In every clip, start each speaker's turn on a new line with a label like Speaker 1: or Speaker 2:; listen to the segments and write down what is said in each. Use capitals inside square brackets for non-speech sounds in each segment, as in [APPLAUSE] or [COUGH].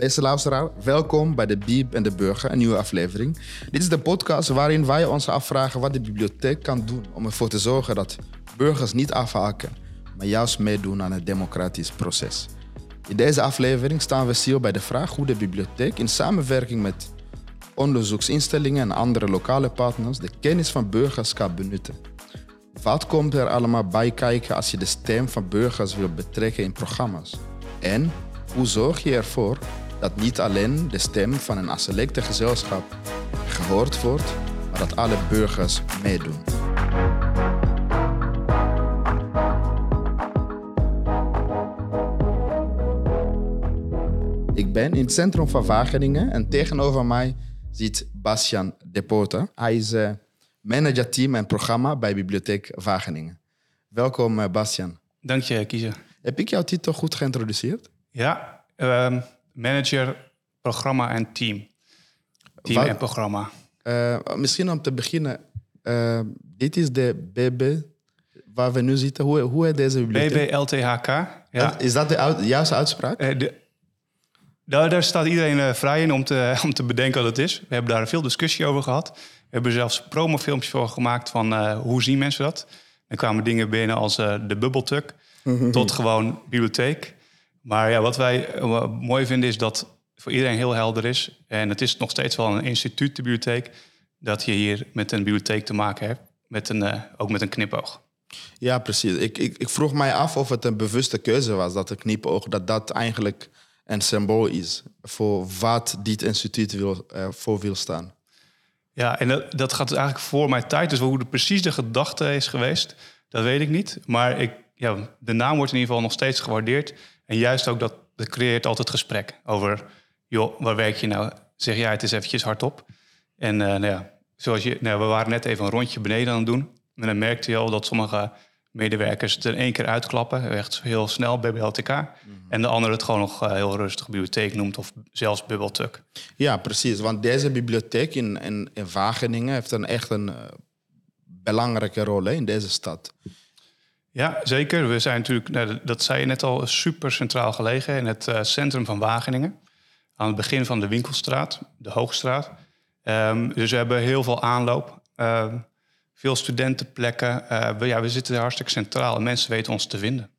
Speaker 1: Beste luisteraar, welkom bij de Bieb en de Burger, een nieuwe aflevering. Dit is de podcast waarin wij ons afvragen wat de bibliotheek kan doen om ervoor te zorgen dat burgers niet afhaken, maar juist meedoen aan het democratisch proces. In deze aflevering staan we stil bij de vraag hoe de bibliotheek in samenwerking met onderzoeksinstellingen en andere lokale partners de kennis van burgers kan benutten. Wat komt er allemaal bij kijken als je de stem van burgers wil betrekken in programma's? En hoe zorg je ervoor dat niet alleen de stem van een selecte gezelschap gehoord wordt, maar dat alle burgers meedoen? Ik ben in het centrum van Wageningen en tegenover mij zit Bastian Depote. Hij is uh, manager team en programma bij Bibliotheek Wageningen. Welkom uh, Bastian.
Speaker 2: Dank je, Kiezer.
Speaker 1: Heb ik jouw titel goed geïntroduceerd?
Speaker 2: Ja, uh, manager, programma en team. Team Wat, en programma.
Speaker 1: Uh, misschien om te beginnen. Uh, dit is de BB waar we nu zitten. Hoe, hoe heet deze bibliotheek?
Speaker 2: BBLTHK. Ja.
Speaker 1: Is dat de juiste uitspraak?
Speaker 2: De, daar, daar, staat iedereen vrij in om te, [LAUGHS] om te bedenken wat het is. We hebben daar veel discussie over gehad. We hebben zelfs promofilmpjes voor gemaakt van hoe zien mensen dat. Dan kwamen dingen binnen als de bubbeltuk tot gewoon bibliotheek. Maar ja, wat wij mooi vinden is dat voor iedereen heel helder is. En het is nog steeds wel een instituut, de bibliotheek. Dat je hier met een bibliotheek te maken hebt. Met een, uh, ook met een knipoog.
Speaker 1: Ja, precies. Ik, ik, ik vroeg mij af of het een bewuste keuze was, dat de knipoog, dat dat eigenlijk een symbool is voor wat dit instituut wil, uh, voor wil staan.
Speaker 2: Ja, en dat, dat gaat eigenlijk voor mijn tijd. Dus hoe de, precies de gedachte is geweest, dat weet ik niet. Maar ik, ja, de naam wordt in ieder geval nog steeds gewaardeerd. En juist ook dat, dat creëert altijd gesprek over, joh, waar werk je nou? Zeg jij het eens eventjes hardop. En uh, nou ja, zoals je, nou, we waren net even een rondje beneden aan het doen. En dan merkte je al dat sommige medewerkers het in één keer uitklappen. Echt heel snel, BBLTK. Mm En de andere het gewoon nog uh, heel rustig bibliotheek noemt of zelfs bubbeltuk.
Speaker 1: Ja, precies. Want deze bibliotheek in, in, in Wageningen heeft een echt een uh, belangrijke rol hè, in deze stad.
Speaker 2: Ja, zeker. We zijn natuurlijk, nou, dat zei je net al, super centraal gelegen in het uh, centrum van Wageningen. Aan het begin van de Winkelstraat, de Hoogstraat. Um, dus we hebben heel veel aanloop. Uh, veel studentenplekken. Uh, we, ja, we zitten hartstikke centraal en mensen weten ons te vinden.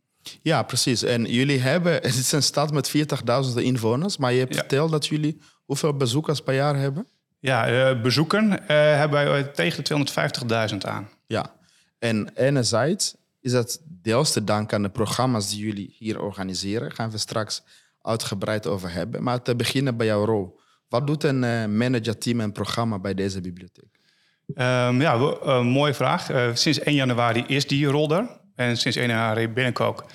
Speaker 1: Ja, precies. En jullie hebben, [LAUGHS] het is een stad met 40.000 inwoners, maar je hebt ja. verteld dat jullie hoeveel bezoekers per jaar hebben?
Speaker 2: Ja, bezoeken hebben wij tegen de 250.000 aan.
Speaker 1: Ja, en enerzijds is dat deels te danken aan de programma's die jullie hier organiseren. Daar gaan we straks uitgebreid over hebben. Maar te beginnen bij jouw rol. Wat doet een uh, managerteam en programma bij deze bibliotheek?
Speaker 2: Um, ja, uh, mooie vraag. Uh, sinds 1 januari is die rol er. En sinds 1 januari ben ik ook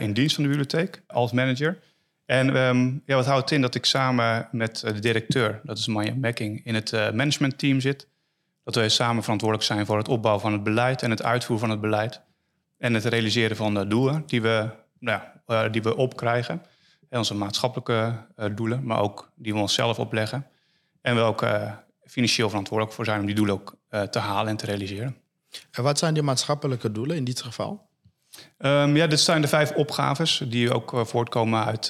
Speaker 2: in dienst van de bibliotheek als manager. En um, ja, wat houdt in dat ik samen met de directeur, dat is Maya Mekking, in het managementteam zit. Dat wij samen verantwoordelijk zijn voor het opbouwen van het beleid en het uitvoeren van het beleid. En het realiseren van de doelen die we, nou ja, uh, die we opkrijgen. En onze maatschappelijke uh, doelen, maar ook die we onszelf opleggen. En we ook uh, financieel verantwoordelijk voor zijn om die doelen ook te halen en te realiseren.
Speaker 1: En wat zijn die maatschappelijke doelen in dit geval?
Speaker 2: Um, ja, dit zijn de vijf opgaves die ook voortkomen uit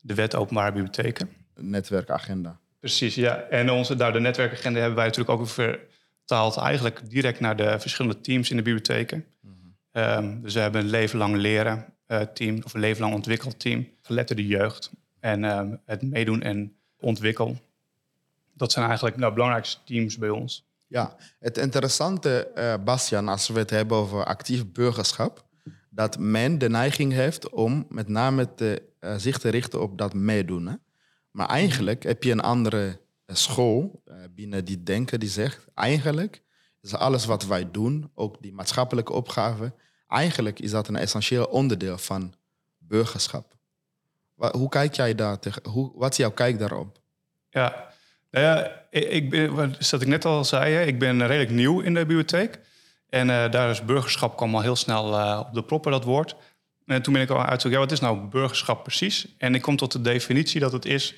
Speaker 2: de wet openbare bibliotheken.
Speaker 1: Netwerkagenda.
Speaker 2: Precies, ja. En onze, nou, de netwerkagenda hebben wij natuurlijk ook vertaald eigenlijk direct naar de verschillende teams in de bibliotheken. Um, dus we hebben een leven lang leren uh, team of een leven lang ontwikkeld team. Geletterde jeugd en um, het meedoen en ontwikkelen. Dat zijn eigenlijk de nou, belangrijkste teams bij ons.
Speaker 1: Ja, het interessante, uh, Bastian, als we het hebben over actief burgerschap, dat men de neiging heeft om met name te, uh, zich te richten op dat meedoen. Hè? Maar eigenlijk heb je een andere school binnen die denken die zegt, eigenlijk dus alles wat wij doen, ook die maatschappelijke opgave, eigenlijk is dat een essentieel onderdeel van burgerschap. Hoe kijk jij daar tegen? Hoe, wat is jouw kijk daarop?
Speaker 2: Ja, nou ja, ik ben, wat ik net al zei, ik ben redelijk nieuw in de bibliotheek. En uh, daar is burgerschap kwam al heel snel uh, op de proppen, dat woord. En toen ben ik al uitzoeken, ja, wat is nou burgerschap precies? En ik kom tot de definitie dat het is,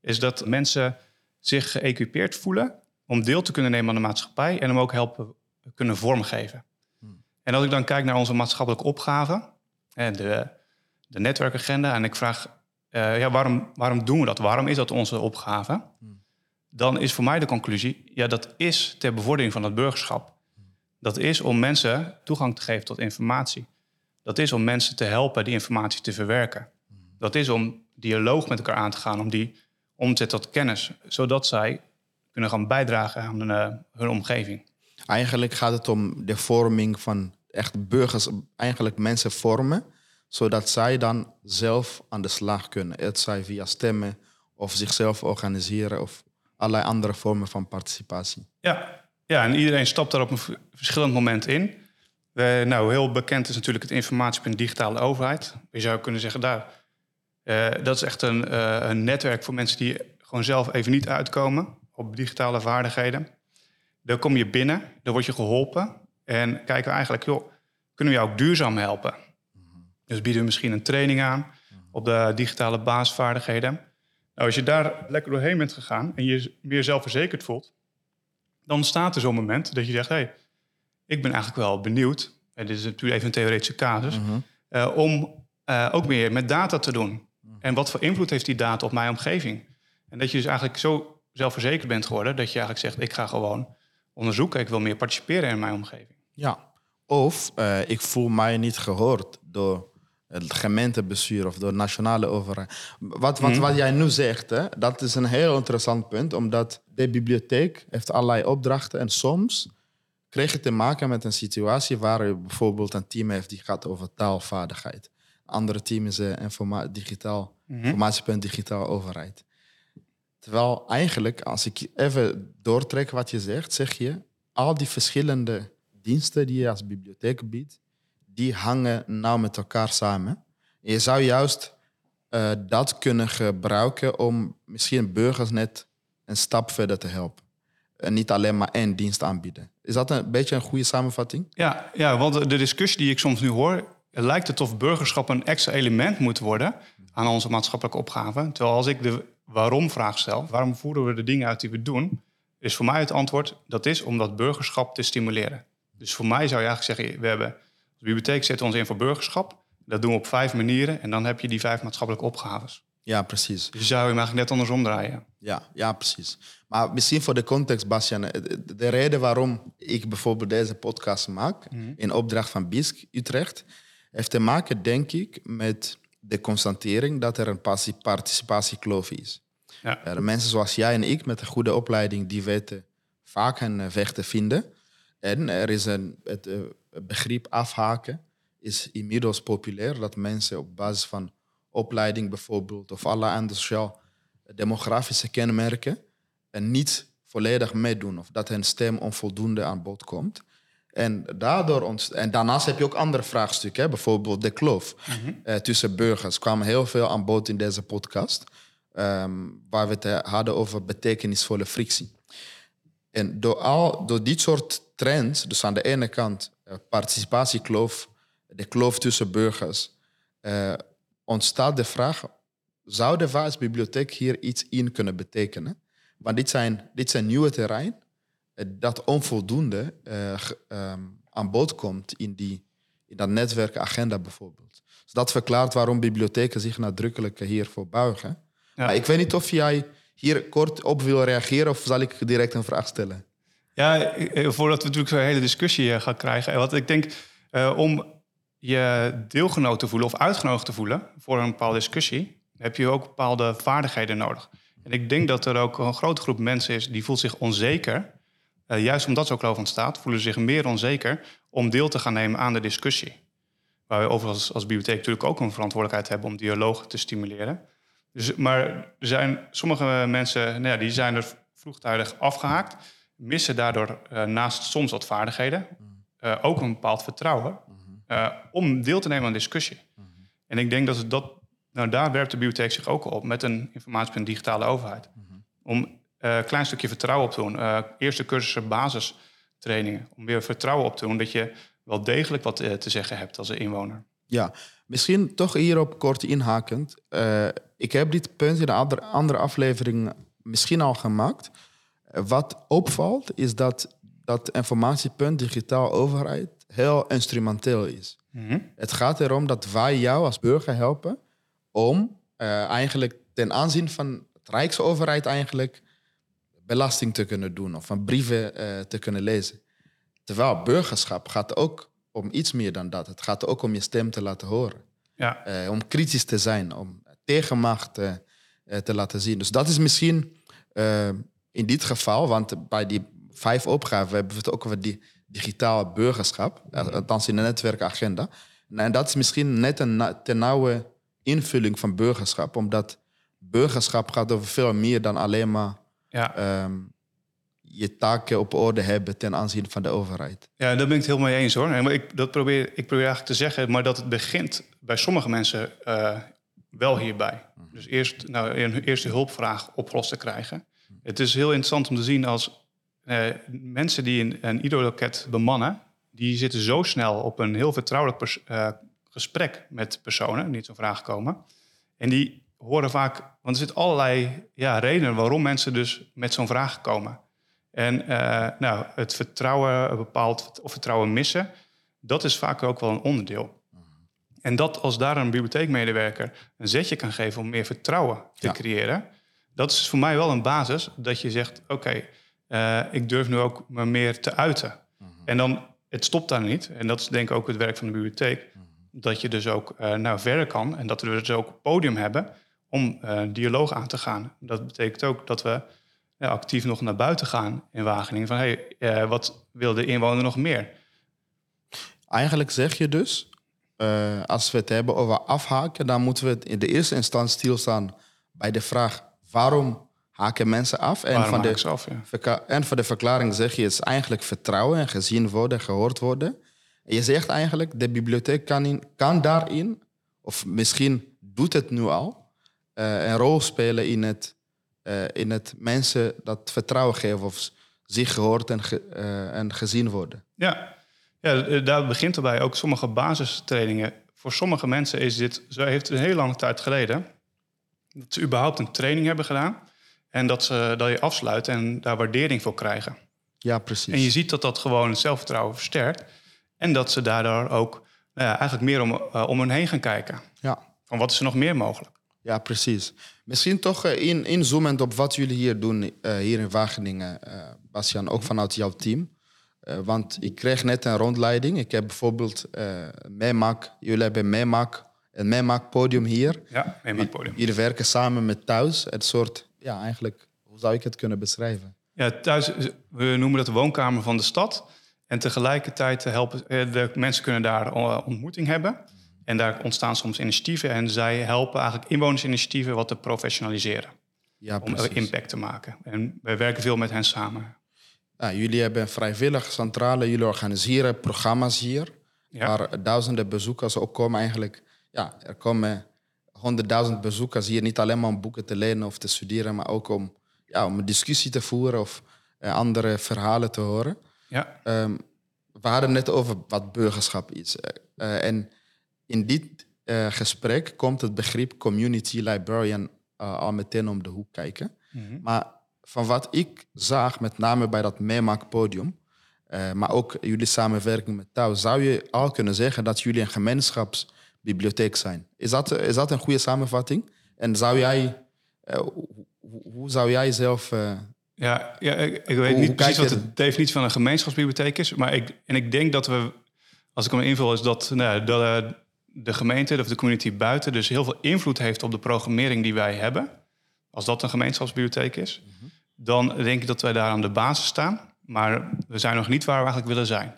Speaker 2: is dat mensen zich geëquipeerd voelen om deel te kunnen nemen aan de maatschappij en om ook helpen kunnen vormgeven. Hmm. En als ik dan kijk naar onze maatschappelijke opgave, de, de netwerkagenda, en ik vraag eh, ja, waarom, waarom doen we dat? Waarom is dat onze opgave? Dan is voor mij de conclusie, ja, dat is ter bevordering van het burgerschap. Dat is om mensen toegang te geven tot informatie. Dat is om mensen te helpen die informatie te verwerken. Dat is om dialoog met elkaar aan te gaan, om die om te zetten tot kennis, zodat zij kunnen gaan bijdragen aan hun, uh, hun omgeving.
Speaker 1: Eigenlijk gaat het om de vorming van echt burgers, eigenlijk mensen vormen, zodat zij dan zelf aan de slag kunnen. Het zij via stemmen of zichzelf organiseren of allerlei andere vormen van participatie.
Speaker 2: Ja, ja en iedereen stapt daar op een verschillend moment in. We, nou, heel bekend is natuurlijk het informatiepunt digitale overheid. Je zou kunnen zeggen, daar, uh, dat is echt een, uh, een netwerk voor mensen die gewoon zelf even niet uitkomen op digitale vaardigheden. Daar kom je binnen, daar word je geholpen. En kijken we eigenlijk, joh, kunnen we jou ook duurzaam helpen? Dus bieden we misschien een training aan op de digitale basisvaardigheden. Nou, als je daar lekker doorheen bent gegaan en je meer zelfverzekerd voelt, dan staat er zo'n moment dat je zegt: hé, hey, ik ben eigenlijk wel benieuwd, en dit is natuurlijk even een theoretische casus, uh, om uh, ook meer met data te doen. En wat voor invloed heeft die data op mijn omgeving? En dat je dus eigenlijk zo zelfverzekerd bent geworden dat je eigenlijk zegt: ik ga gewoon onderzoeken, ik wil meer participeren in mijn omgeving.
Speaker 1: Ja, of uh, ik voel mij niet gehoord door het gemeentebestuur of door de nationale overheid. Wat, wat, wat jij nu zegt, hè, dat is een heel interessant punt, omdat de bibliotheek heeft allerlei opdrachten en soms krijg je te maken met een situatie waar je bijvoorbeeld een team heeft die gaat over taalvaardigheid. Andere team is uh, informa digitaal, mm informatiepunt digitaal overheid. Terwijl eigenlijk, als ik even doortrek wat je zegt, zeg je, al die verschillende diensten die je als bibliotheek biedt, die hangen nauw met elkaar samen. je zou juist uh, dat kunnen gebruiken om misschien burgers net een stap verder te helpen. En niet alleen maar één dienst aanbieden. Is dat een beetje een goede samenvatting?
Speaker 2: Ja, ja want de discussie die ik soms nu hoor, lijkt het of burgerschap een extra element moet worden aan onze maatschappelijke opgave. Terwijl als ik de waarom-vraag stel, waarom voeren we de dingen uit die we doen, is voor mij het antwoord, dat is om dat burgerschap te stimuleren. Dus voor mij zou je eigenlijk zeggen, we hebben de bibliotheek zet ons in voor burgerschap. Dat doen we op vijf manieren en dan heb je die vijf maatschappelijke opgaves.
Speaker 1: Ja, precies.
Speaker 2: Dus je zou hem eigenlijk net andersom draaien.
Speaker 1: Ja, ja, precies. Maar misschien voor de context, Bastian. De reden waarom ik bijvoorbeeld deze podcast maak, mm in opdracht van BISC Utrecht, heeft te maken, denk ik, met de constatering dat er een participatiekloof is. Ja. Mensen zoals jij en ik met een goede opleiding, die weten vaak een weg te vinden. En er is een, het, eh, begrip afhaken is inmiddels populair. Dat mensen op basis van opleiding bijvoorbeeld of alle andere sociaal-demografische kenmerken en niet volledig meedoen. Of dat hun stem onvoldoende aan bod komt. En, daardoor en daarnaast heb je ook andere vraagstukken. Hè? Bijvoorbeeld de kloof mhm. eh, tussen burgers. kwamen heel veel aan bod in deze podcast. Um, waar we het hadden over betekenisvolle frictie. En door, al, door dit soort trends, dus aan de ene kant uh, participatiekloof, de kloof tussen burgers, uh, ontstaat de vraag, zou de Vaasbibliotheek hier iets in kunnen betekenen? Want dit zijn, dit zijn nieuwe terrein dat onvoldoende um, aan bod komt in, die, in dat netwerkagenda bijvoorbeeld. Dus dat verklaart waarom bibliotheken zich nadrukkelijk hiervoor buigen. Ja. Maar ik weet niet of jij hier kort op wil reageren of zal ik direct een vraag stellen?
Speaker 2: Ja, eh, voordat we natuurlijk zo'n hele discussie eh, gaan krijgen. Want ik denk, uh, om je deelgenoot te voelen of uitgenodigd te voelen voor een bepaalde discussie, heb je ook bepaalde vaardigheden nodig. En ik denk dat er ook een grote groep mensen is die voelt zich onzeker. Uh, juist omdat zo'n kloof ontstaat, voelen ze zich meer onzeker om deel te gaan nemen aan de discussie. Waar we overigens als bibliotheek natuurlijk ook een verantwoordelijkheid hebben om dialoog te stimuleren. Dus, maar er zijn sommige mensen, nou ja, die zijn er vroegtijdig afgehaakt missen daardoor uh, naast soms wat vaardigheden uh, ook een bepaald vertrouwen uh, om deel te nemen aan discussie. En ik denk dat het dat, nou daar werpt de bibliotheek zich ook op met een informatiepunt digitale overheid. Om een klein stukje vertrouwen op te doen. eerste cursussen, basistrainingen. Om weer vertrouwen op te doen dat je wel degelijk wat te zeggen hebt als een inwoner.
Speaker 1: Ja, misschien toch hierop kort inhakend. ik heb dit punt in een andere, andere aflevering misschien al gemaakt. Wat opvalt is dat dat informatiepunt digitaal overheid heel instrumenteel is. Mhm. Het gaat erom dat wij jou als burger helpen om eh, eigenlijk ten aanzien van het Rijksoverheid eigenlijk belasting te kunnen doen of van brieven eh, te kunnen lezen. Terwijl burgerschap gaat ook om iets meer dan dat. Het gaat ook om je stem te laten horen.
Speaker 2: Ja,
Speaker 1: Eh, om kritisch te zijn, om tegenmacht eh, eh, te laten zien. Dus dat is misschien in dit geval, want bij die vijf opgaven hebben we het ook over die digitaal burgerschap, eh, althans in de netwerkagenda. En dat is misschien net een na- te nauwe invulling van burgerschap, omdat burgerschap gaat over veel meer dan alleen maar
Speaker 2: ja.
Speaker 1: ehm, je taken op orde hebben ten aanzien van de overheid.
Speaker 2: ja, daar ben ik het helemaal mee eens hoor. En ik, dat probeer, ik probeer eigenlijk te zeggen, maar dat het begint bij sommige mensen eh, wel hierbij. Dus eerst nou, een eerste hulpvraag opgelost te krijgen. Het is heel interessant om te zien als eh, mensen die een, een IDO-loket bemannen, die zitten zo snel op een heel vertrouwelijk eh, gesprek met personen die zo'n vraag komen. En die horen vaak, want er zitten allerlei ja, redenen waarom mensen dus met zo'n vraag komen. En eh, nou, het vertrouwen bepaald of vertrouwen missen, dat is vaak ook wel een onderdeel. En dat als daar een bibliotheekmedewerker een zetje kan geven om meer vertrouwen te
Speaker 1: Ja.
Speaker 2: creëren, dat is voor mij wel een basis dat je zegt: oké, eh, ik durf nu ook me meer te uiten. En dan, het stopt daar niet. En dat is denk ik ook het werk van de bibliotheek. Dat je dus ook eh nou verder kan en dat we dus ook een podium hebben om dialoog aan te gaan. Dat betekent ook dat we ja, actief nog naar buiten gaan in Wageningen. Van hey, eh, wat wil de inwoner nog meer?
Speaker 1: Eigenlijk zeg je dus, eh, als we het hebben over afhaken, dan moeten we het in de eerste instantie stilstaan bij de vraag waarom haken mensen af? En,
Speaker 2: Waarom
Speaker 1: van de,
Speaker 2: af, ja.
Speaker 1: en voor de verklaring zeg je het is eigenlijk vertrouwen en gezien worden, gehoord worden. En je zegt eigenlijk, de bibliotheek kan, in, kan daarin, of misschien doet het nu al, eh, een rol spelen in het, eh, in het mensen dat vertrouwen geven of zich gehoord en, ge- eh, en gezien worden.
Speaker 2: Ja, ja eh, daar begint erbij ook sommige basistrainingen. Voor sommige mensen is dit, zo heeft het een heel lange tijd geleden, dat ze überhaupt een training hebben gedaan. En dat, ze, dat je afsluit en daar waardering voor krijgen.
Speaker 1: Ja, precies.
Speaker 2: En je ziet dat dat gewoon het zelfvertrouwen versterkt. En dat ze daardoor ook nou ja, eigenlijk meer om, om hen heen gaan kijken.
Speaker 1: Ja.
Speaker 2: Van wat is er nog meer mogelijk?
Speaker 1: Ja, precies. Misschien toch eh, in, inzoomend op wat jullie hier doen, eh, hier in Wageningen, eh Bastian, ook vanuit jouw team. Want ik kreeg net een rondleiding. Ik heb bijvoorbeeld Meemaak, jullie hebben Meemaak, een Meemaak podium hier.
Speaker 2: Ja, neem het podium.
Speaker 1: Jullie werken samen met Thuis, het soort, ja eigenlijk, hoe zou ik het kunnen beschrijven?
Speaker 2: Ja, thuis, we noemen dat de woonkamer van de stad. En tegelijkertijd helpen de mensen kunnen daar ontmoeting hebben. En daar ontstaan soms initiatieven. En zij helpen eigenlijk inwonersinitiatieven wat te professionaliseren.
Speaker 1: Ja,
Speaker 2: Om
Speaker 1: precies.
Speaker 2: impact te maken. En wij werken veel met hen samen.
Speaker 1: Ja, jullie hebben een vrijwillig centrale, jullie organiseren programma's hier.
Speaker 2: Ja.
Speaker 1: Waar duizenden bezoekers ook komen eigenlijk. Ja, er komen honderdduizend bezoekers hier niet alleen maar om boeken te lenen of te studeren, maar ook om, ja, om een discussie te voeren of eh, andere verhalen te horen.
Speaker 2: Ja,
Speaker 1: Ehm, we hadden net over wat burgerschap is. Eh, eh, en in dit eh, gesprek komt het begrip community librarian eh, al meteen om de hoek kijken. Maar van wat ik zag, met name bij dat meemaakpodium, eh maar ook jullie samenwerking met Touw, zou je al kunnen zeggen dat jullie een gemeenschapsbibliotheek zijn. Is dat, is dat een goede samenvatting? En zou jij, hoe, zou jij zelf...
Speaker 2: ja, ja ik, ik weet
Speaker 1: hoe
Speaker 2: niet precies wat de definitie van een gemeenschapsbibliotheek is. Maar ik, en ik denk dat we, als ik hem invul, is dat, nou, dat de gemeente of de community buiten dus heel veel invloed heeft op de programmering die wij hebben. Als dat een gemeenschapsbibliotheek is, dan denk ik dat wij daar aan de basis staan. Maar we zijn nog niet waar we eigenlijk willen zijn.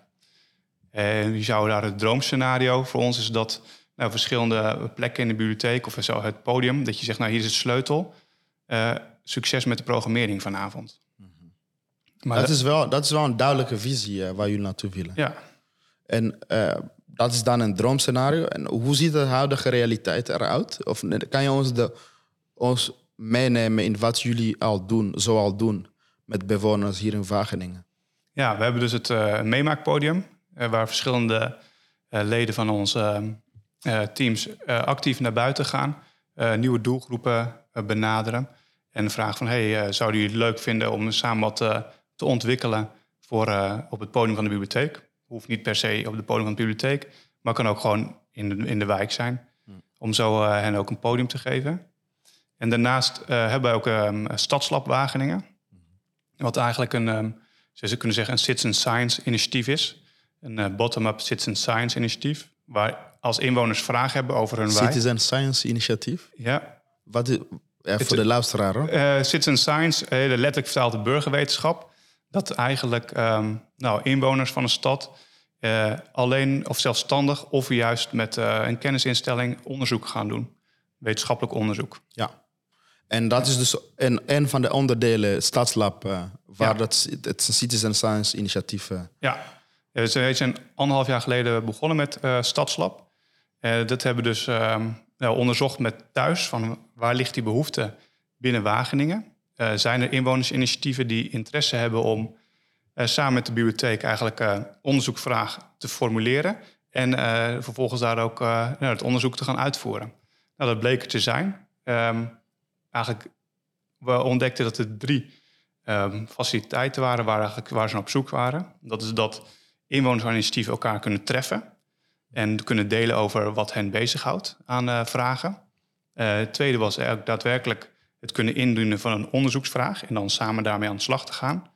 Speaker 2: En je zou daar het droomscenario voor ons is dat nou, verschillende plekken in de bibliotheek of zo het podium, dat je zegt, nou hier is het sleutel. Eh, succes met de programmering vanavond. Maar
Speaker 1: dat, is wel, dat is wel een duidelijke visie eh, waar jullie naartoe willen.
Speaker 2: ja,
Speaker 1: En eh, dat is dan een droomscenario. En hoe ziet de huidige realiteit eruit? Of kan je ons, de, ons meenemen in wat jullie al doen, zoal doen met bewoners hier in Wageningen?
Speaker 2: Ja, we hebben dus het eh meemaakpodium, eh, waar verschillende eh, leden van onze teams actief naar buiten gaan, nieuwe doelgroepen benaderen en vragen van, hey, zouden jullie het leuk vinden om samen wat te ontwikkelen voor, op het podium van de bibliotheek? Hoeft niet per se op het podium van de bibliotheek, maar kan ook gewoon in de, in de wijk zijn, om zo eh, hen ook een podium te geven. En daarnaast eh, hebben wij ook um, Stadslab Wageningen. Wat eigenlijk een, um, ze kunnen zeggen, een citizen science initiatief is. Een uh, bottom-up citizen science initiatief. Waar als inwoners vragen hebben over hun
Speaker 1: wijk. Citizen science initiatief?
Speaker 2: Ja.
Speaker 1: Wat is, ja, voor de luisteraar.
Speaker 2: Uh, citizen science, de letterlijk vertaalde burgerwetenschap. Dat eigenlijk um, nou, inwoners van een stad uh, alleen of zelfstandig of juist met uh, een kennisinstelling onderzoek gaan doen. Wetenschappelijk onderzoek.
Speaker 1: Ja. En dat is dus een, een van de onderdelen, Stadslab, uh, waar ja. dat, het Citizen Science initiatief...
Speaker 2: Ja, we zijn anderhalf jaar geleden begonnen met Stadslab. dat hebben we dus ehm, nou, onderzocht met thuis, van waar ligt die behoefte binnen Wageningen. Zijn er inwonersinitiatieven die interesse hebben om uh, samen met de bibliotheek eigenlijk uh, te formuleren. En vervolgens daar ook nou, het onderzoek te gaan uitvoeren. Nou, dat bleek er te zijn. Um, eigenlijk, we ontdekten dat er drie um, faciliteiten waren waar, eigenlijk, waar ze op zoek waren. Dat is dat inwonersinitiatieven elkaar kunnen treffen. En kunnen delen over wat hen bezighoudt aan vragen. het tweede was eigenlijk daadwerkelijk het kunnen indienen van een onderzoeksvraag. En dan samen daarmee aan de slag te gaan.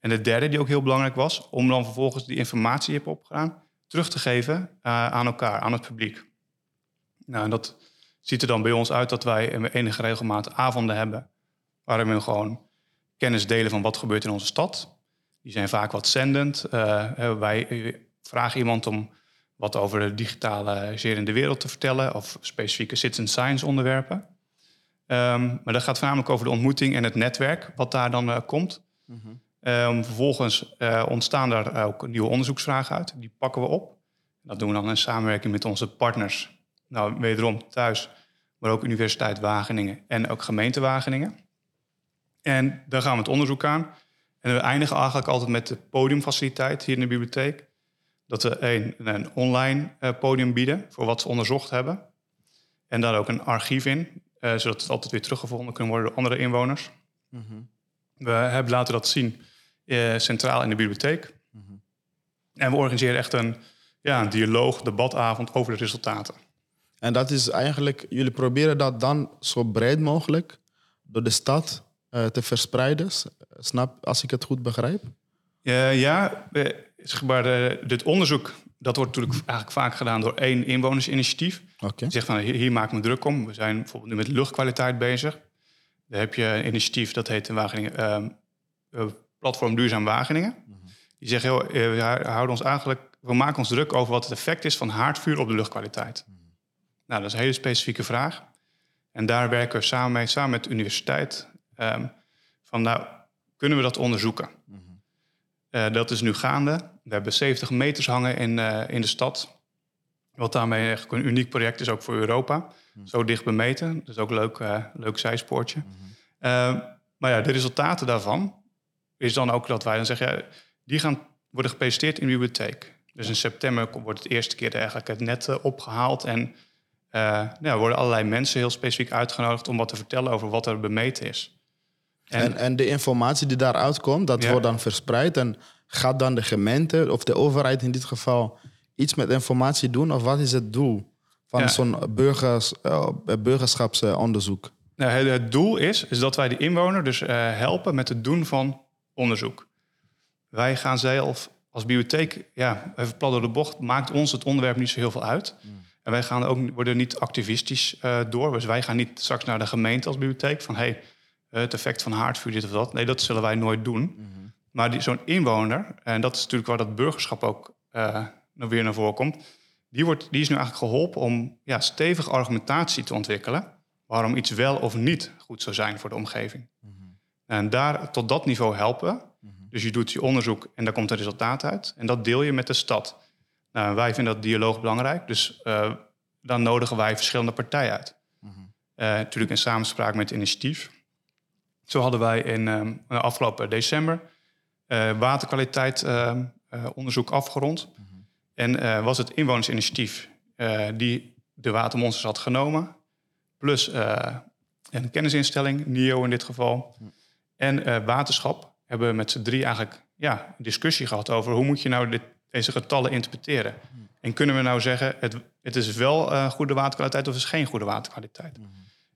Speaker 2: En de derde, die ook heel belangrijk was, om dan vervolgens die informatie die je hebt opgedaan terug te geven uh, aan elkaar, aan het publiek. Nou, en dat ziet er dan bij ons uit dat wij enige regelmaat avonden hebben, waarin we gewoon kennis delen van wat gebeurt in onze stad. Die zijn vaak wat zendend. Uh, wij vragen iemand om wat over de digitale in de wereld te vertellen of specifieke citizen science onderwerpen. Um, maar dat gaat voornamelijk over de ontmoeting en het netwerk wat daar dan uh, komt. Mm -hmm. Um, vervolgens uh, ontstaan daar ook nieuwe onderzoeksvragen uit. Die pakken we op. Dat doen we dan in samenwerking met onze partners. Nou, wederom thuis, maar ook Universiteit Wageningen en ook gemeente Wageningen. En daar gaan we het onderzoek aan. En we eindigen eigenlijk altijd met de podiumfaciliteit hier in de bibliotheek. Dat we een, een online uh, podium bieden voor wat ze onderzocht hebben. En daar ook een archief in, uh, zodat het altijd weer teruggevonden kan worden door andere inwoners. Mm -hmm. We hebben laten dat zien uh, centraal in de bibliotheek. Mm -hmm. En we organiseren echt een, ja, een dialoog, debatavond over de resultaten.
Speaker 1: En dat is eigenlijk, jullie proberen dat dan zo breed mogelijk door de stad uh, te verspreiden, snap, als ik het goed begrijp?
Speaker 2: Ja, maar, dit onderzoek dat wordt natuurlijk eigenlijk vaak gedaan door één inwonersinitiatief. Okay. zegt van hier, hier maak ik me druk om. We zijn bijvoorbeeld nu met luchtkwaliteit bezig. Daar heb je een initiatief dat heet in Wageningen uh, Platform Duurzaam Wageningen. Die zeggen, heel, eh, we houden ons eigenlijk, we maken ons druk over wat het effect is van haardvuur op de luchtkwaliteit. Nou, dat is een hele specifieke vraag. En daar werken we samen mee, samen met de universiteit. Um, van nou, kunnen we dat onderzoeken? Uh, dat is nu gaande. We hebben 70 meters hangen in, uh, in de stad. Wat daarmee echt een uniek project is, ook voor Europa. Zo dicht bemeten. Is ook een leuk, uh, leuk zijspoortje. Mm maar ja, de resultaten daarvan is dan ook dat wij dan zeggen, ja, die gaan worden gepresenteerd in de bibliotheek. Dus in september wordt het eerste keer eigenlijk het net opgehaald. En ja, worden allerlei mensen heel specifiek uitgenodigd om wat te vertellen over wat er bemeten is.
Speaker 1: En, en, en de informatie die daaruit komt, dat wordt dan verspreid. En gaat dan de gemeente of de overheid in dit geval iets met informatie doen? Of wat is het doel van zo'n burgers, uh, burgerschapsonderzoek?
Speaker 2: Nou, het, het, doel is, is dat wij de inwoner dus helpen met het doen van onderzoek. Wij gaan zelf als bibliotheek, ja, even plat door de bocht, maakt ons het onderwerp niet zo heel veel uit. Hmm. En wij gaan ook, worden niet activistisch uh, door. Dus wij gaan niet straks naar de gemeente als bibliotheek van hey, het effect van haardvuur, dit of dat. Nee, dat zullen wij nooit doen. Hmm. Maar zo'n inwoner, en dat is natuurlijk waar dat burgerschap ook uh, weer naar voren komt, die, wordt, die is nu eigenlijk geholpen om ja, stevige argumentatie te ontwikkelen waarom iets wel of niet goed zou zijn voor de omgeving. Hmm. En daar tot dat niveau helpen. Dus je doet je onderzoek en daar komt een resultaat uit. En dat deel je met de stad. Nou, wij vinden dat dialoog belangrijk. Dus uh, dan nodigen wij verschillende partijen uit. Uh, natuurlijk in samenspraak met het initiatief. Zo hadden wij in um, afgelopen december uh, waterkwaliteit ehm, onderzoek afgerond. En was het inwonersinitiatief die de watermonsters had genomen. Plus een kennisinstelling, NIO in dit geval en waterschap hebben met z'n drie eigenlijk ja, een discussie gehad over hoe moet je nou dit, deze getallen interpreteren. En kunnen we nou zeggen, het, het is wel uh, goede waterkwaliteit of het is geen goede waterkwaliteit.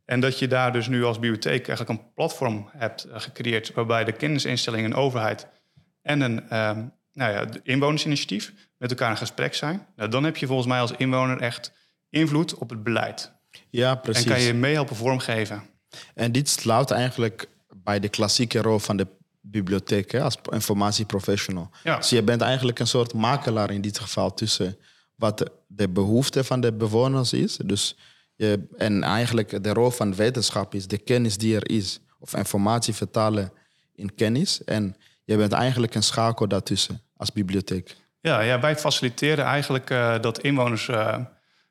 Speaker 2: En dat je daar dus nu als bibliotheek eigenlijk een platform hebt eh, gecreëerd waarbij de kennisinstellingen en overheid en een ehm, nou ja, inwonersinitiatief met elkaar in gesprek zijn. Nou, dan heb je volgens mij als inwoner echt invloed op het beleid.
Speaker 1: Ja, precies.
Speaker 2: En kan je meehelpen vormgeven.
Speaker 1: En dit sluit eigenlijk bij de klassieke rol van de bibliotheek hè, als informatieprofessional.
Speaker 2: Ja.
Speaker 1: Dus je bent eigenlijk een soort makelaar in dit geval tussen wat de behoefte van de bewoners is. Dus en eigenlijk de rol van wetenschap is de kennis die er is. Of informatie vertalen in kennis. En je bent eigenlijk een schakel daartussen als bibliotheek.
Speaker 2: Ja, ja wij faciliteren eigenlijk uh, dat inwoners uh,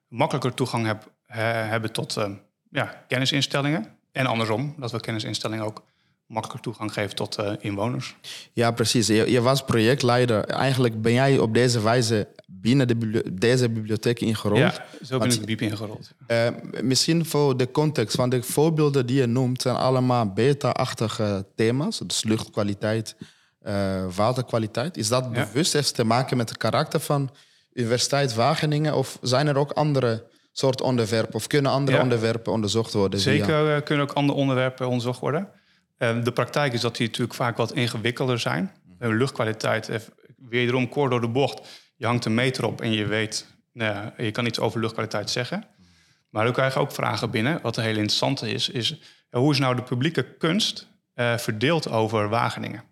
Speaker 2: makkelijker toegang heb, hebben tot uh, ja, kennisinstellingen. En andersom, dat we kennisinstellingen ook makkelijker toegang geven tot inwoners.
Speaker 1: Ja, precies. Je, je, was projectleider. Eigenlijk ben jij op deze wijze binnen de deze bibliotheek ingerold.
Speaker 2: Ja, zo ben ik diep ingerold.
Speaker 1: misschien voor de context, van de voorbeelden die je noemt... zijn allemaal beta-achtige thema's. Dus luchtkwaliteit, uh, waterkwaliteit. Is dat bewust? Heeft te maken met het karakter van Universiteit Wageningen? Of zijn er ook andere soort onderwerpen? Of kunnen andere onderwerpen onderzocht worden?
Speaker 2: Zeker via... kunnen ook andere onderwerpen onderzocht worden. Uh, de praktijk is dat die natuurlijk vaak wat ingewikkelder zijn. We hebben luchtkwaliteit, wederom koor door de bocht. Je hangt een meter op en je weet, nou je kan iets over luchtkwaliteit zeggen. Maar ook krijg je ook vragen binnen. Wat een heel interessante is, is hoe is nou de publieke kunst uh, verdeeld over Wageningen?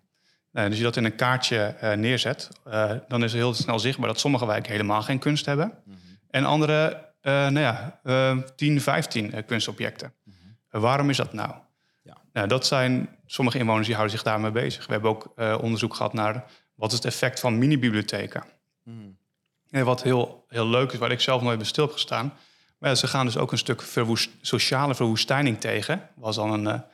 Speaker 2: Nou, dus je dat in een kaartje uh, neerzet, uh, dan is het heel snel zichtbaar dat sommige wijken helemaal geen kunst hebben. Mm -hmm. En andere, nou ja, 10, 15 kunstobjecten. Mm -hmm. waarom is dat nou? Nou? Dat zijn sommige inwoners die houden zich daarmee bezig. We hebben ook onderzoek gehad naar wat is het effect van mini-bibliotheken. Mm -hmm. En wat heel, heel leuk is, waar ik zelf nooit bij stil heb gestaan. Maar ja, ze gaan dus ook een stuk verwoest, sociale verwoestijning tegen. Was al een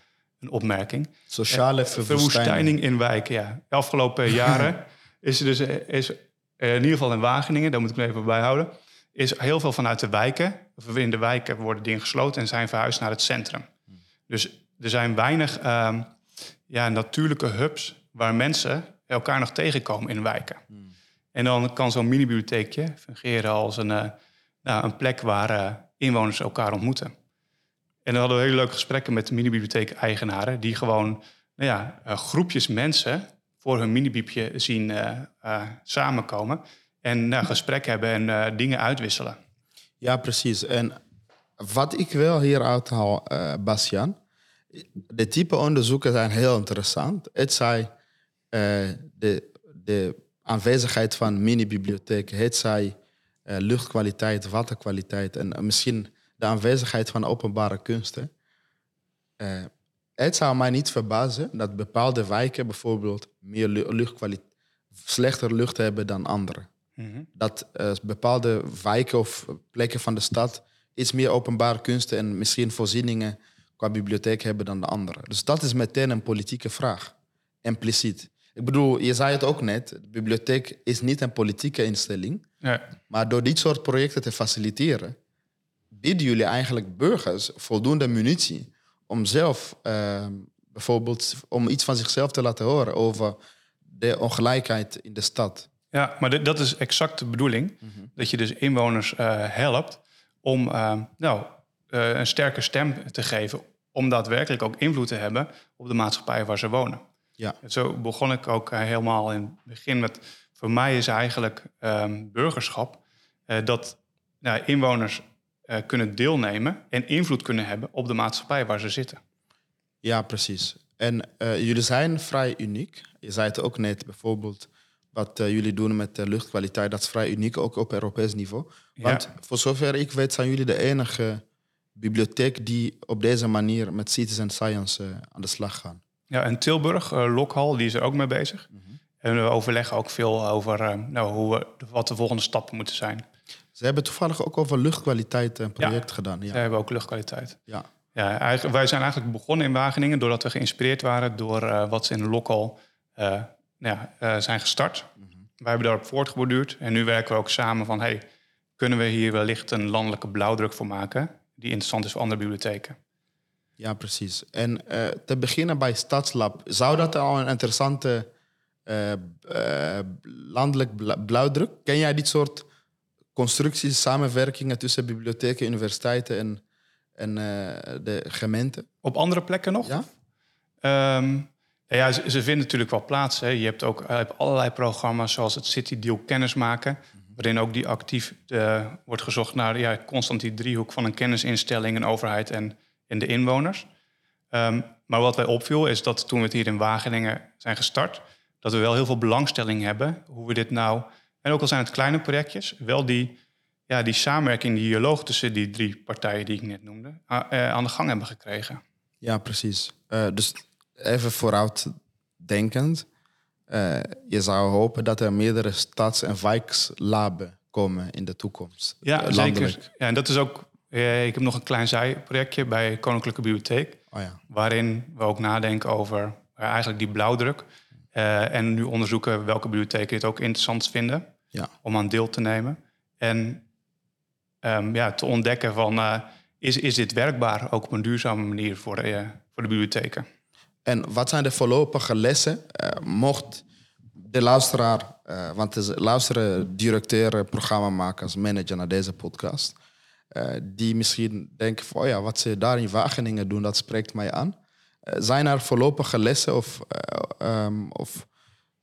Speaker 2: een opmerking.
Speaker 1: Sociale verwoestijning.
Speaker 2: verwoestijning in wijken, ja. De afgelopen [LAUGHS] jaren is er dus is, in ieder geval in Wageningen, daar moet ik me even bij houden, is heel veel vanuit de wijken, of in de wijken worden dingen gesloten en zijn verhuisd naar het centrum. Dus er zijn weinig um, ja, natuurlijke hubs waar mensen elkaar nog tegenkomen in wijken. Hmm. En dan kan zo'n mini-bibliotheekje fungeren als een, uh, nou, een plek waar uh, inwoners elkaar ontmoeten. En dan hadden we hele leuke gesprekken met de minibibliotheek-eigenaren... die gewoon nou ja, uh, groepjes mensen voor hun minibiepje zien samenkomen... en gesprek hebben en dingen uitwisselen.
Speaker 1: Ja, precies. En wat ik wel hier uithaal, Bastian... de type onderzoeken zijn heel interessant. Het zij de, de aanwezigheid van mini-bibliotheken... het zij luchtkwaliteit, waterkwaliteit en misschien de aanwezigheid van openbare kunsten. Uh, het zou mij niet verbazen dat bepaalde wijken bijvoorbeeld meer luchtkwaliteit, slechter lucht hebben dan andere. Mm-hmm. Dat uh, bepaalde wijken of plekken van de stad iets meer openbare kunsten en misschien voorzieningen qua bibliotheek hebben dan de andere. Dus dat is meteen een politieke vraag, impliciet. Ik bedoel, je zei het ook net, de bibliotheek is niet een politieke instelling. Ja. Maar door dit soort projecten te faciliteren, bieden jullie eigenlijk burgers voldoende munitie om zelf uh, bijvoorbeeld om iets van zichzelf te laten horen over de ongelijkheid in de stad.
Speaker 2: Ja, maar dat is exact de bedoeling. Mhm. Dat je dus inwoners uh, helpt om uh, nou, uh, een sterke stem te geven. Om daadwerkelijk ook invloed te hebben op de maatschappij waar ze wonen. Ja. zo begon ik ook helemaal in het begin met... Voor mij is eigenlijk ehm, burgerschap dat nou, inwoners uh, kunnen deelnemen en invloed kunnen hebben op de maatschappij waar ze zitten.
Speaker 1: Ja, precies. En uh, jullie zijn vrij uniek. Je zei het ook net, bijvoorbeeld wat uh, jullie doen met de luchtkwaliteit, dat is vrij uniek, ook op Europees niveau. Want ja. voor zover ik weet, zijn jullie de enige bibliotheek die op deze manier met citizen science aan de slag gaan.
Speaker 2: Ja, en Tilburg, Lokhal, die is er ook mee bezig. Mm -hmm. En we overleggen ook veel over nou, hoe we, wat de volgende stappen moeten zijn.
Speaker 1: Ze hebben toevallig ook over luchtkwaliteit een project
Speaker 2: ja,
Speaker 1: gedaan. Ja,
Speaker 2: ze hebben ook luchtkwaliteit. Ja. Ja, eigenlijk, wij zijn eigenlijk begonnen in Wageningen doordat we geïnspireerd waren door uh, wat ze in Lokal uh, ja, uh, zijn gestart. Mm -hmm. Wij hebben daarop voortgeborduurd en nu werken we ook samen van... Hey, kunnen we hier wellicht een landelijke blauwdruk voor maken... die interessant is voor andere bibliotheken.
Speaker 1: Ja, precies. En te beginnen bij Stadslab, zou dat al een interessante landelijk blauwdruk? Ken jij dit soort constructies, samenwerkingen tussen bibliotheken, universiteiten en en eh, de gemeente?
Speaker 2: Op andere plekken nog?
Speaker 1: Ja?
Speaker 2: Ehm, ja, ze, ze vinden natuurlijk wel plaats. Hè. Je hebt ook je hebt allerlei programma's zoals het City Deal Kennismaken. Waarin ook die actief eh, wordt gezocht naar ja, constant die driehoek van een kennisinstelling, een overheid en, en de inwoners. Ehm, maar wat wij opviel is dat toen we het hier in Wageningen zijn gestart, dat we wel heel veel belangstelling hebben hoe we dit nou, en ook al zijn het kleine projectjes, wel die, ja, die samenwerking, die dialoog tussen die drie partijen die ik net noemde, eh, aan de gang hebben gekregen.
Speaker 1: Ja, precies. Eh, dus even vooruitdenkend. Eh je zou hopen dat er meerdere stads- en wijkslaben komen in de toekomst.
Speaker 2: Ja,
Speaker 1: Eh, landelijk.
Speaker 2: zeker. Ja, en dat is ook. eh, ik heb nog een klein zijprojectje bij Koninklijke Bibliotheek.
Speaker 1: Oh ja.
Speaker 2: Waarin we ook nadenken over eigenlijk die blauwdruk. En nu onderzoeken welke bibliotheken het ook interessant vinden
Speaker 1: Ja.
Speaker 2: om aan deel te nemen. En ehm, ja, te ontdekken van is, is dit werkbaar ook op een duurzame manier voor, voor de bibliotheken.
Speaker 1: En wat zijn de voorlopige lessen? Eh, mocht de luisteraar, eh, want er luisteren directeuren, programmamakers, manager naar deze podcast, eh, die misschien denken van, oh ja, wat ze daar in Wageningen doen, dat spreekt mij aan. Zijn er voorlopige lessen of, eh, ehm, of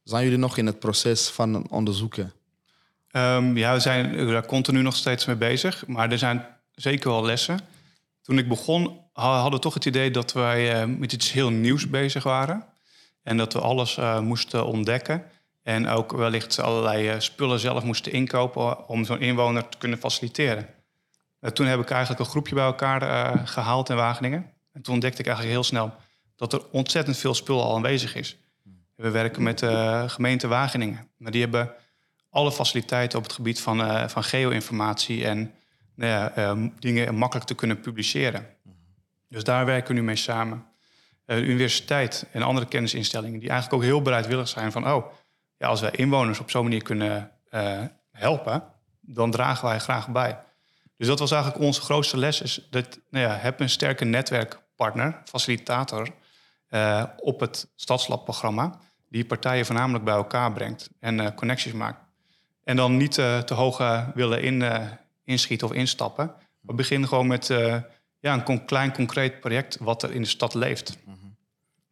Speaker 1: zijn jullie nog in het proces van onderzoeken?
Speaker 2: Ehm, ja, we zijn daar continu nog steeds mee bezig. Maar er zijn zeker wel lessen. Toen ik begon, hadden toch het idee dat wij eh, met iets heel nieuws bezig waren. En dat we alles eh, moesten ontdekken. En ook wellicht allerlei eh, spullen zelf moesten inkopen om zo'n inwoner te kunnen faciliteren. Toen heb ik eigenlijk een groepje bij elkaar eh, gehaald in Wageningen. En toen ontdekte ik eigenlijk heel snel dat er ontzettend veel spul al aanwezig is. We werken met de gemeente Wageningen. Maar die hebben alle faciliteiten op het gebied van, eh, van geo-informatie en nou ja, eh, dingen makkelijk te kunnen publiceren. Dus daar werken we nu mee samen. Eh, de universiteit en andere kennisinstellingen die eigenlijk ook heel bereidwillig zijn van, oh, ja, als wij inwoners op zo'n manier kunnen eh, helpen, dan dragen wij graag bij. Dus dat was eigenlijk onze grootste les, is dat nou ja, heb een sterke netwerkpartner, facilitator, eh, op het Stadslab-programma, die partijen voornamelijk bij elkaar brengt en connecties maakt. En dan niet te hoog willen in, inschieten of instappen. We beginnen gewoon met ja, een klein concreet project wat er in de stad leeft.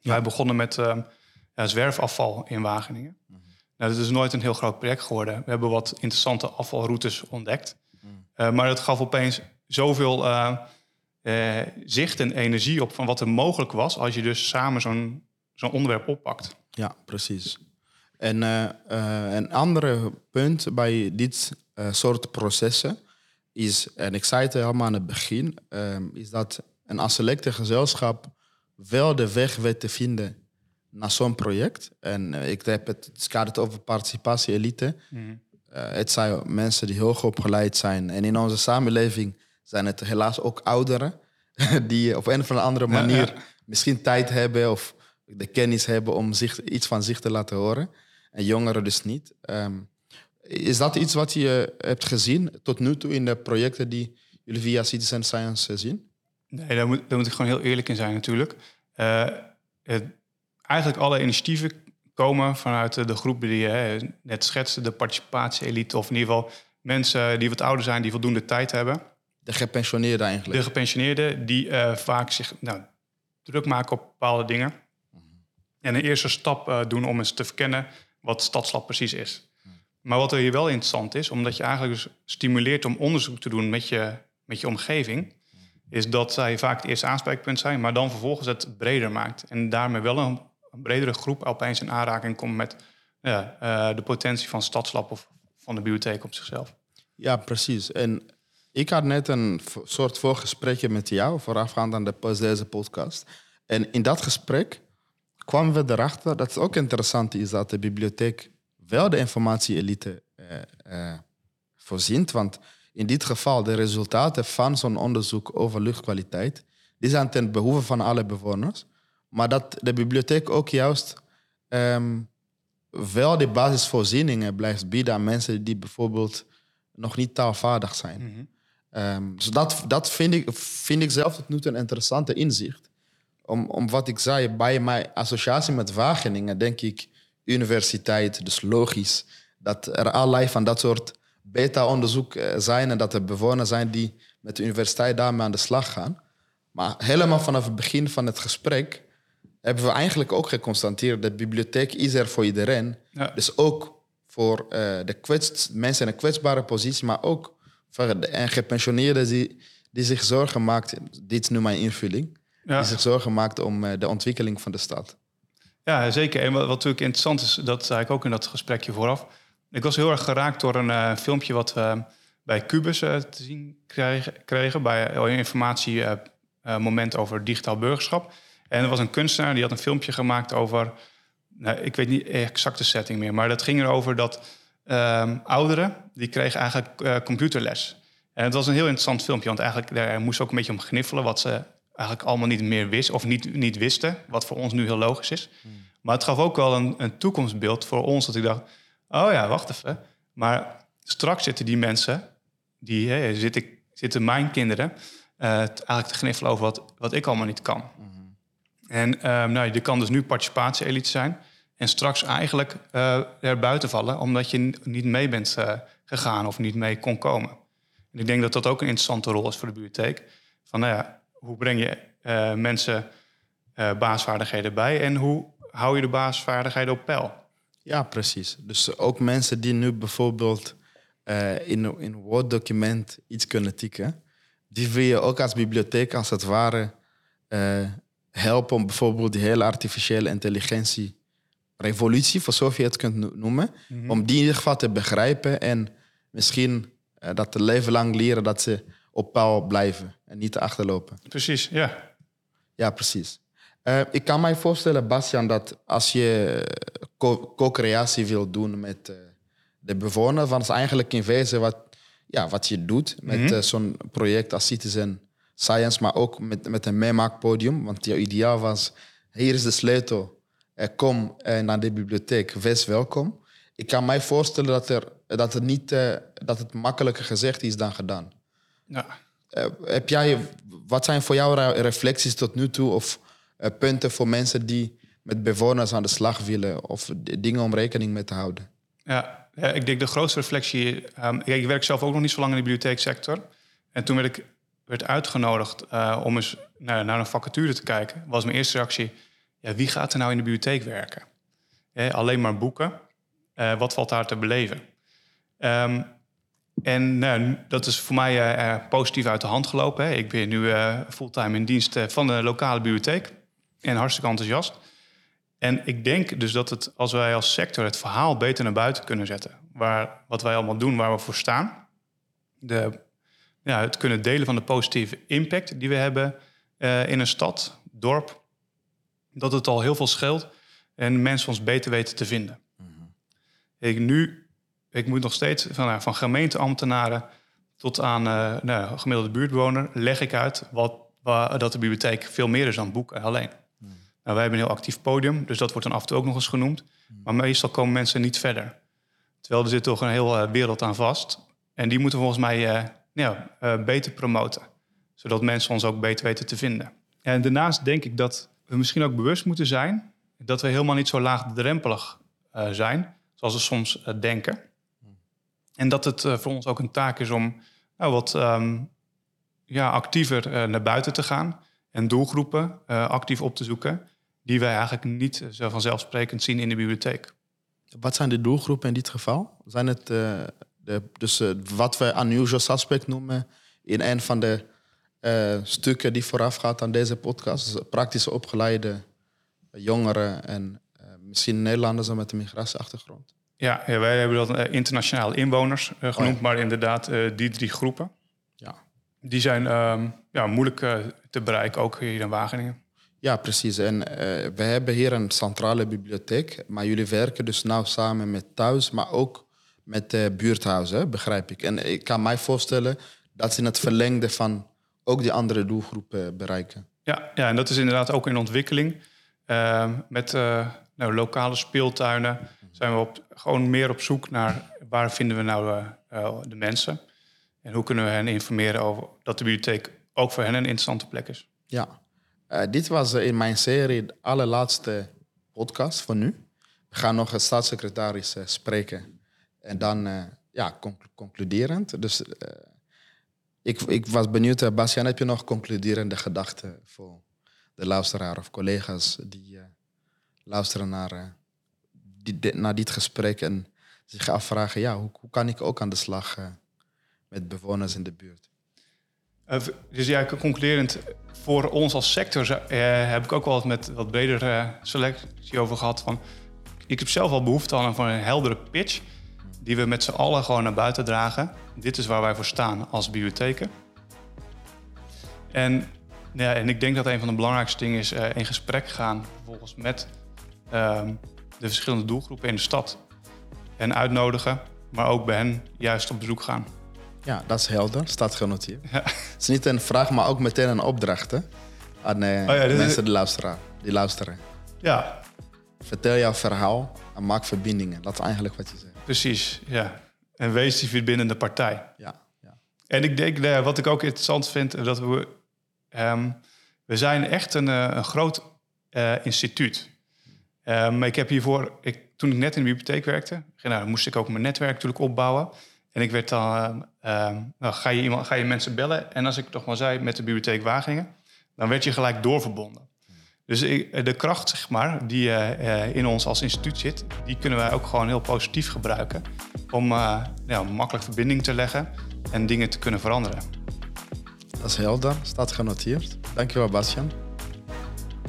Speaker 2: Wij begonnen met eh, ja, zwerfafval in Wageningen. Nou, dat is nooit een heel groot project geworden. We hebben wat interessante afvalroutes ontdekt. Eh, maar het gaf opeens zoveel eh, eh, zicht en energie op van wat er mogelijk was als je dus samen zo'n zo'n onderwerp oppakt.
Speaker 1: Ja, precies. En een andere punt bij dit soort processen is, en ik zei het helemaal aan het begin, ehm, is dat een selecte gezelschap wel de weg weet te vinden naar zo'n project. En eh, ik heb het, het gaat over participatie-elite. Eh, het zijn mensen die hoog opgeleid zijn. En in onze samenleving zijn het helaas ook ouderen. [LAUGHS] Die op een of andere manier misschien tijd hebben of de kennis hebben om zich, iets van zich te laten horen. En jongeren dus niet. Ehm, is dat iets wat je hebt gezien tot nu toe in de projecten die jullie via Citizen Science eh, zien?
Speaker 2: Nee, daar moet, daar moet ik gewoon heel eerlijk in zijn natuurlijk. Eh, het, eigenlijk alle initiatieven komen vanuit de, de groepen die je net schetste. De participatie-elite of in ieder geval mensen die wat ouder zijn, die voldoende tijd hebben.
Speaker 1: De gepensioneerden eigenlijk.
Speaker 2: De gepensioneerden die eh, vaak zich nou, druk maken op bepaalde dingen. En een eerste stap eh, doen om eens te verkennen wat stadslab precies is. Maar wat er hier wel interessant is, omdat je eigenlijk dus stimuleert om onderzoek te doen met je, met je omgeving, is dat zij vaak het eerste aanspreekpunt zijn, maar dan vervolgens het breder maakt. En daarmee wel een, bredere groep opeens in aanraking komt met ja, eh, de potentie van stadslab of van de bibliotheek op zichzelf.
Speaker 1: Ja, precies. En ik had net een soort voorgesprekje met jou, voorafgaand aan de, deze podcast. En in dat gesprek kwamen we erachter dat het ook interessant is dat de bibliotheek wel de informatie-elite eh, eh, voorziet. Want in dit geval, de resultaten van zo'n onderzoek over luchtkwaliteit, die zijn ten behoeve van alle bewoners. Maar dat de bibliotheek ook juist ehm, wel de basisvoorzieningen blijft bieden aan mensen die bijvoorbeeld nog niet taalvaardig zijn. Dus dat, dat vind, ik, vind ik zelf tot nu toe een interessante inzicht. Om, om wat ik zei, bij mijn associatie met Wageningen denk ik universiteit, dus logisch dat er allerlei van dat soort beta-onderzoek eh, zijn en dat er bewoners zijn die met de universiteit daarmee aan de slag gaan. Maar helemaal vanaf het begin van het gesprek hebben we eigenlijk ook geconstateerd dat de bibliotheek is er voor iedereen.
Speaker 2: Ja.
Speaker 1: Dus ook voor uh, de kwets, mensen in een kwetsbare positie, maar ook voor de gepensioneerden die, die zich zorgen maakt. Dit is nu mijn invulling.
Speaker 2: Ja.
Speaker 1: Die zich zorgen maakt om uh, de ontwikkeling van de stad.
Speaker 2: Ja, zeker. En wat, wat, natuurlijk interessant is, dat zei ik ook in dat gesprekje vooraf. Ik was heel erg geraakt door een uh, filmpje wat we bij Cubus te zien kregen, bij een informatiemoment over digitaal burgerschap. En er was een kunstenaar die had een filmpje gemaakt over, nou, ik weet niet exact de setting meer, maar dat ging erover dat um, ouderen, die kregen eigenlijk computerles. En het was een heel interessant filmpje, want eigenlijk daar moest ook een beetje om gniffelen wat ze eigenlijk allemaal niet meer wisten of niet, niet wisten, wat voor ons nu heel logisch is. Hmm. Maar het gaf ook wel een, een toekomstbeeld voor ons dat ik dacht, oh ja, wacht even. Maar straks zitten die mensen, die hey, zitten, zitten mijn kinderen, uh, eigenlijk te gniffelen over wat, wat ik allemaal niet kan.
Speaker 1: Hmm.
Speaker 2: En um, nou, er kan dus nu participatie-elite zijn. En straks eigenlijk uh, er buiten vallen, omdat je niet mee bent uh, gegaan of niet mee kon komen. En ik denk dat dat ook een interessante rol is voor de bibliotheek. Van nou ja, hoe breng je uh, mensen basisvaardigheden bij en hoe hou je de basisvaardigheden op peil?
Speaker 1: Ja, precies. Dus ook mensen die nu bijvoorbeeld in, in een Word-document iets kunnen tikken, die wil je ook als bibliotheek als het ware helpen om bijvoorbeeld die hele artificiële intelligentie revolutie, voor zover je het kunt noemen, mm -hmm. om die in ieder geval te begrijpen en misschien dat te leven lang leren dat ze op peil blijven en niet te achterlopen.
Speaker 2: Precies, ja.
Speaker 1: Ja, precies. Uh, ik kan mij voorstellen, Bastian, dat als je co-creatie wil doen met uh, de bewoner, van is eigenlijk in wezen wat, ja, wat je doet met mm -hmm. zo'n project als Citizen Science, maar ook met, met een meemaakpodium. Want jouw ideaal was, hier is de sleutel, kom naar de bibliotheek, wees welkom. Ik kan mij voorstellen dat, er, dat, het, niet, dat het makkelijker gezegd is dan gedaan.
Speaker 2: Ja.
Speaker 1: heb jij, wat zijn voor jou reflecties tot nu toe of punten voor mensen die met bewoners aan de slag willen of dingen om rekening mee te houden?
Speaker 2: Ja, ja ik denk de grootste reflectie... Um, ik werk zelf ook nog niet zo lang in de bibliotheeksector. En toen werd ik werd uitgenodigd uh, om eens naar, naar, een vacature te kijken, was mijn eerste reactie: ja, wie gaat er nou in de bibliotheek werken? Eh, alleen maar boeken. Uh, wat valt daar te beleven? Um, en nou, dat is voor mij positief uit de hand gelopen. Hè. Ik ben nu fulltime in dienst van de lokale bibliotheek en hartstikke enthousiast. En ik denk dus dat het, als wij als sector het verhaal beter naar buiten kunnen zetten, waar, wat wij allemaal doen, waar we voor staan, de ja, het kunnen delen van de positieve impact die we hebben uh, in een stad, dorp. Dat het al heel veel scheelt en mensen ons beter weten te vinden. Mm -hmm. Ik nu, ik moet nog steeds van, nou, van gemeenteambtenaren tot aan uh, nou, gemiddelde buurtbewoner leg ik uit wat, wat, dat de bibliotheek veel meer is dan boeken alleen. Mm. Nou, wij hebben een heel actief podium, dus dat wordt dan af en toe ook nog eens genoemd. Mm. Maar meestal komen mensen niet verder. Terwijl er zit toch een hele wereld aan vast. En die moeten volgens mij uh, ja, uh, beter promoten. Zodat mensen ons ook beter weten te vinden. En daarnaast denk ik dat we misschien ook bewust moeten zijn dat we helemaal niet zo laagdrempelig uh, zijn, zoals we soms uh, denken. En dat het voor ons ook een taak is om nou, wat um, ja, actiever naar buiten te gaan en doelgroepen actief op te zoeken, die wij eigenlijk niet zo vanzelfsprekend zien in de bibliotheek.
Speaker 1: Wat zijn de doelgroepen in dit geval? Zijn het de, dus wat we unusual suspect noemen in een van de stukken die voorafgaat aan deze podcast. Dus praktisch opgeleide jongeren en misschien Nederlanders met een migratieachtergrond.
Speaker 2: Ja, ja, wij hebben dat internationale inwoners genoemd, oh ja. maar inderdaad die drie groepen.
Speaker 1: Ja.
Speaker 2: Die zijn um, ja, moeilijk te bereiken, ook hier in Wageningen.
Speaker 1: Ja, precies. En we hebben hier een centrale bibliotheek, maar jullie werken dus nauw samen met thuis, maar ook met uh, buurthuizen, begrijp ik. En ik kan mij voorstellen dat ze in het verlengde van ook die andere doelgroepen bereiken.
Speaker 2: Ja, ja en dat is inderdaad ook in ontwikkeling. Uh, met uh, nou, lokale speeltuinen zijn we op, gewoon meer op zoek naar waar vinden we nou de mensen. En hoe kunnen we hen informeren over dat de bibliotheek ook voor hen een interessante plek is.
Speaker 1: Ja, dit was in mijn serie de allerlaatste podcast van nu. We gaan nog een staatssecretaris spreken en dan, ja, concluderend. Dus Ik, ik was benieuwd, Bastiaan, heb je nog concluderende gedachten voor de luisteraar of collega's die luisteren naar, die, naar dit gesprek en zich afvragen, ja, hoe, hoe kan ik ook aan de slag met bewoners in de buurt?
Speaker 2: dus ja, concluderend, voor ons als sector heb ik ook wel met wat bredere selectie over gehad. Van, ik heb zelf wel behoefte aan een, een heldere pitch die we met z'n allen gewoon naar buiten dragen. Dit is waar wij voor staan als bibliotheken. En, ja, en ik denk dat een van de belangrijkste dingen is in gesprek gaan vervolgens met uh, de verschillende doelgroepen in de stad. En uitnodigen, maar ook bij hen juist op bezoek gaan.
Speaker 1: Ja, dat is helder. Staat genoteerd. Ja. Het is niet een vraag, maar ook meteen een opdracht hè? aan uh, oh ja, mensen die luisteren, die luisteren.
Speaker 2: Ja.
Speaker 1: Vertel jouw verhaal en maak verbindingen. Dat is eigenlijk wat je zegt.
Speaker 2: Precies, ja. En wees die verbindende partij.
Speaker 1: Ja, ja.
Speaker 2: En ik denk, uh, wat ik ook interessant vind, dat we... Um, we zijn echt een, uh, een groot uh, instituut. Um, ik heb hiervoor, ik, toen ik net in de bibliotheek werkte, nou, moest ik ook mijn netwerk natuurlijk opbouwen. En ik werd dan, um, nou, ga, je iemand, ga je mensen bellen? En als ik toch maar zei met de bibliotheek Wageningen, dan werd je gelijk doorverbonden. Dus de kracht zeg maar, die uh, in ons als instituut zit, die kunnen wij ook gewoon heel positief gebruiken. Om ja, makkelijk verbinding te leggen en dingen te kunnen veranderen.
Speaker 1: Dat is helder, staat genoteerd. Dankjewel Bastian.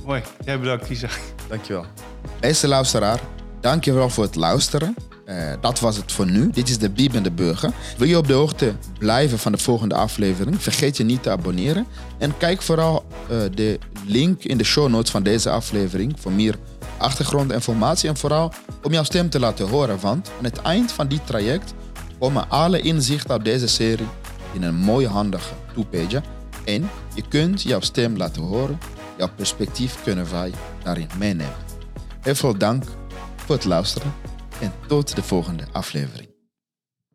Speaker 2: Mooi, jij bedankt Kiezer.
Speaker 1: Dankjewel. Beste luisteraar, dankjewel voor het luisteren. Uh, dat was het voor nu. Dit is de Bieb de Burger. Wil je op de hoogte blijven van de volgende aflevering? Vergeet je niet te abonneren. En kijk vooral uh, de link in de show notes van deze aflevering voor meer achtergrondinformatie. En vooral om jouw stem te laten horen. Want aan het eind van dit traject komen alle inzichten op deze serie in een mooie handige two-page. En je kunt jouw stem laten horen. Jouw perspectief kunnen wij daarin meenemen. Heel veel dank voor het luisteren en tot de volgende aflevering.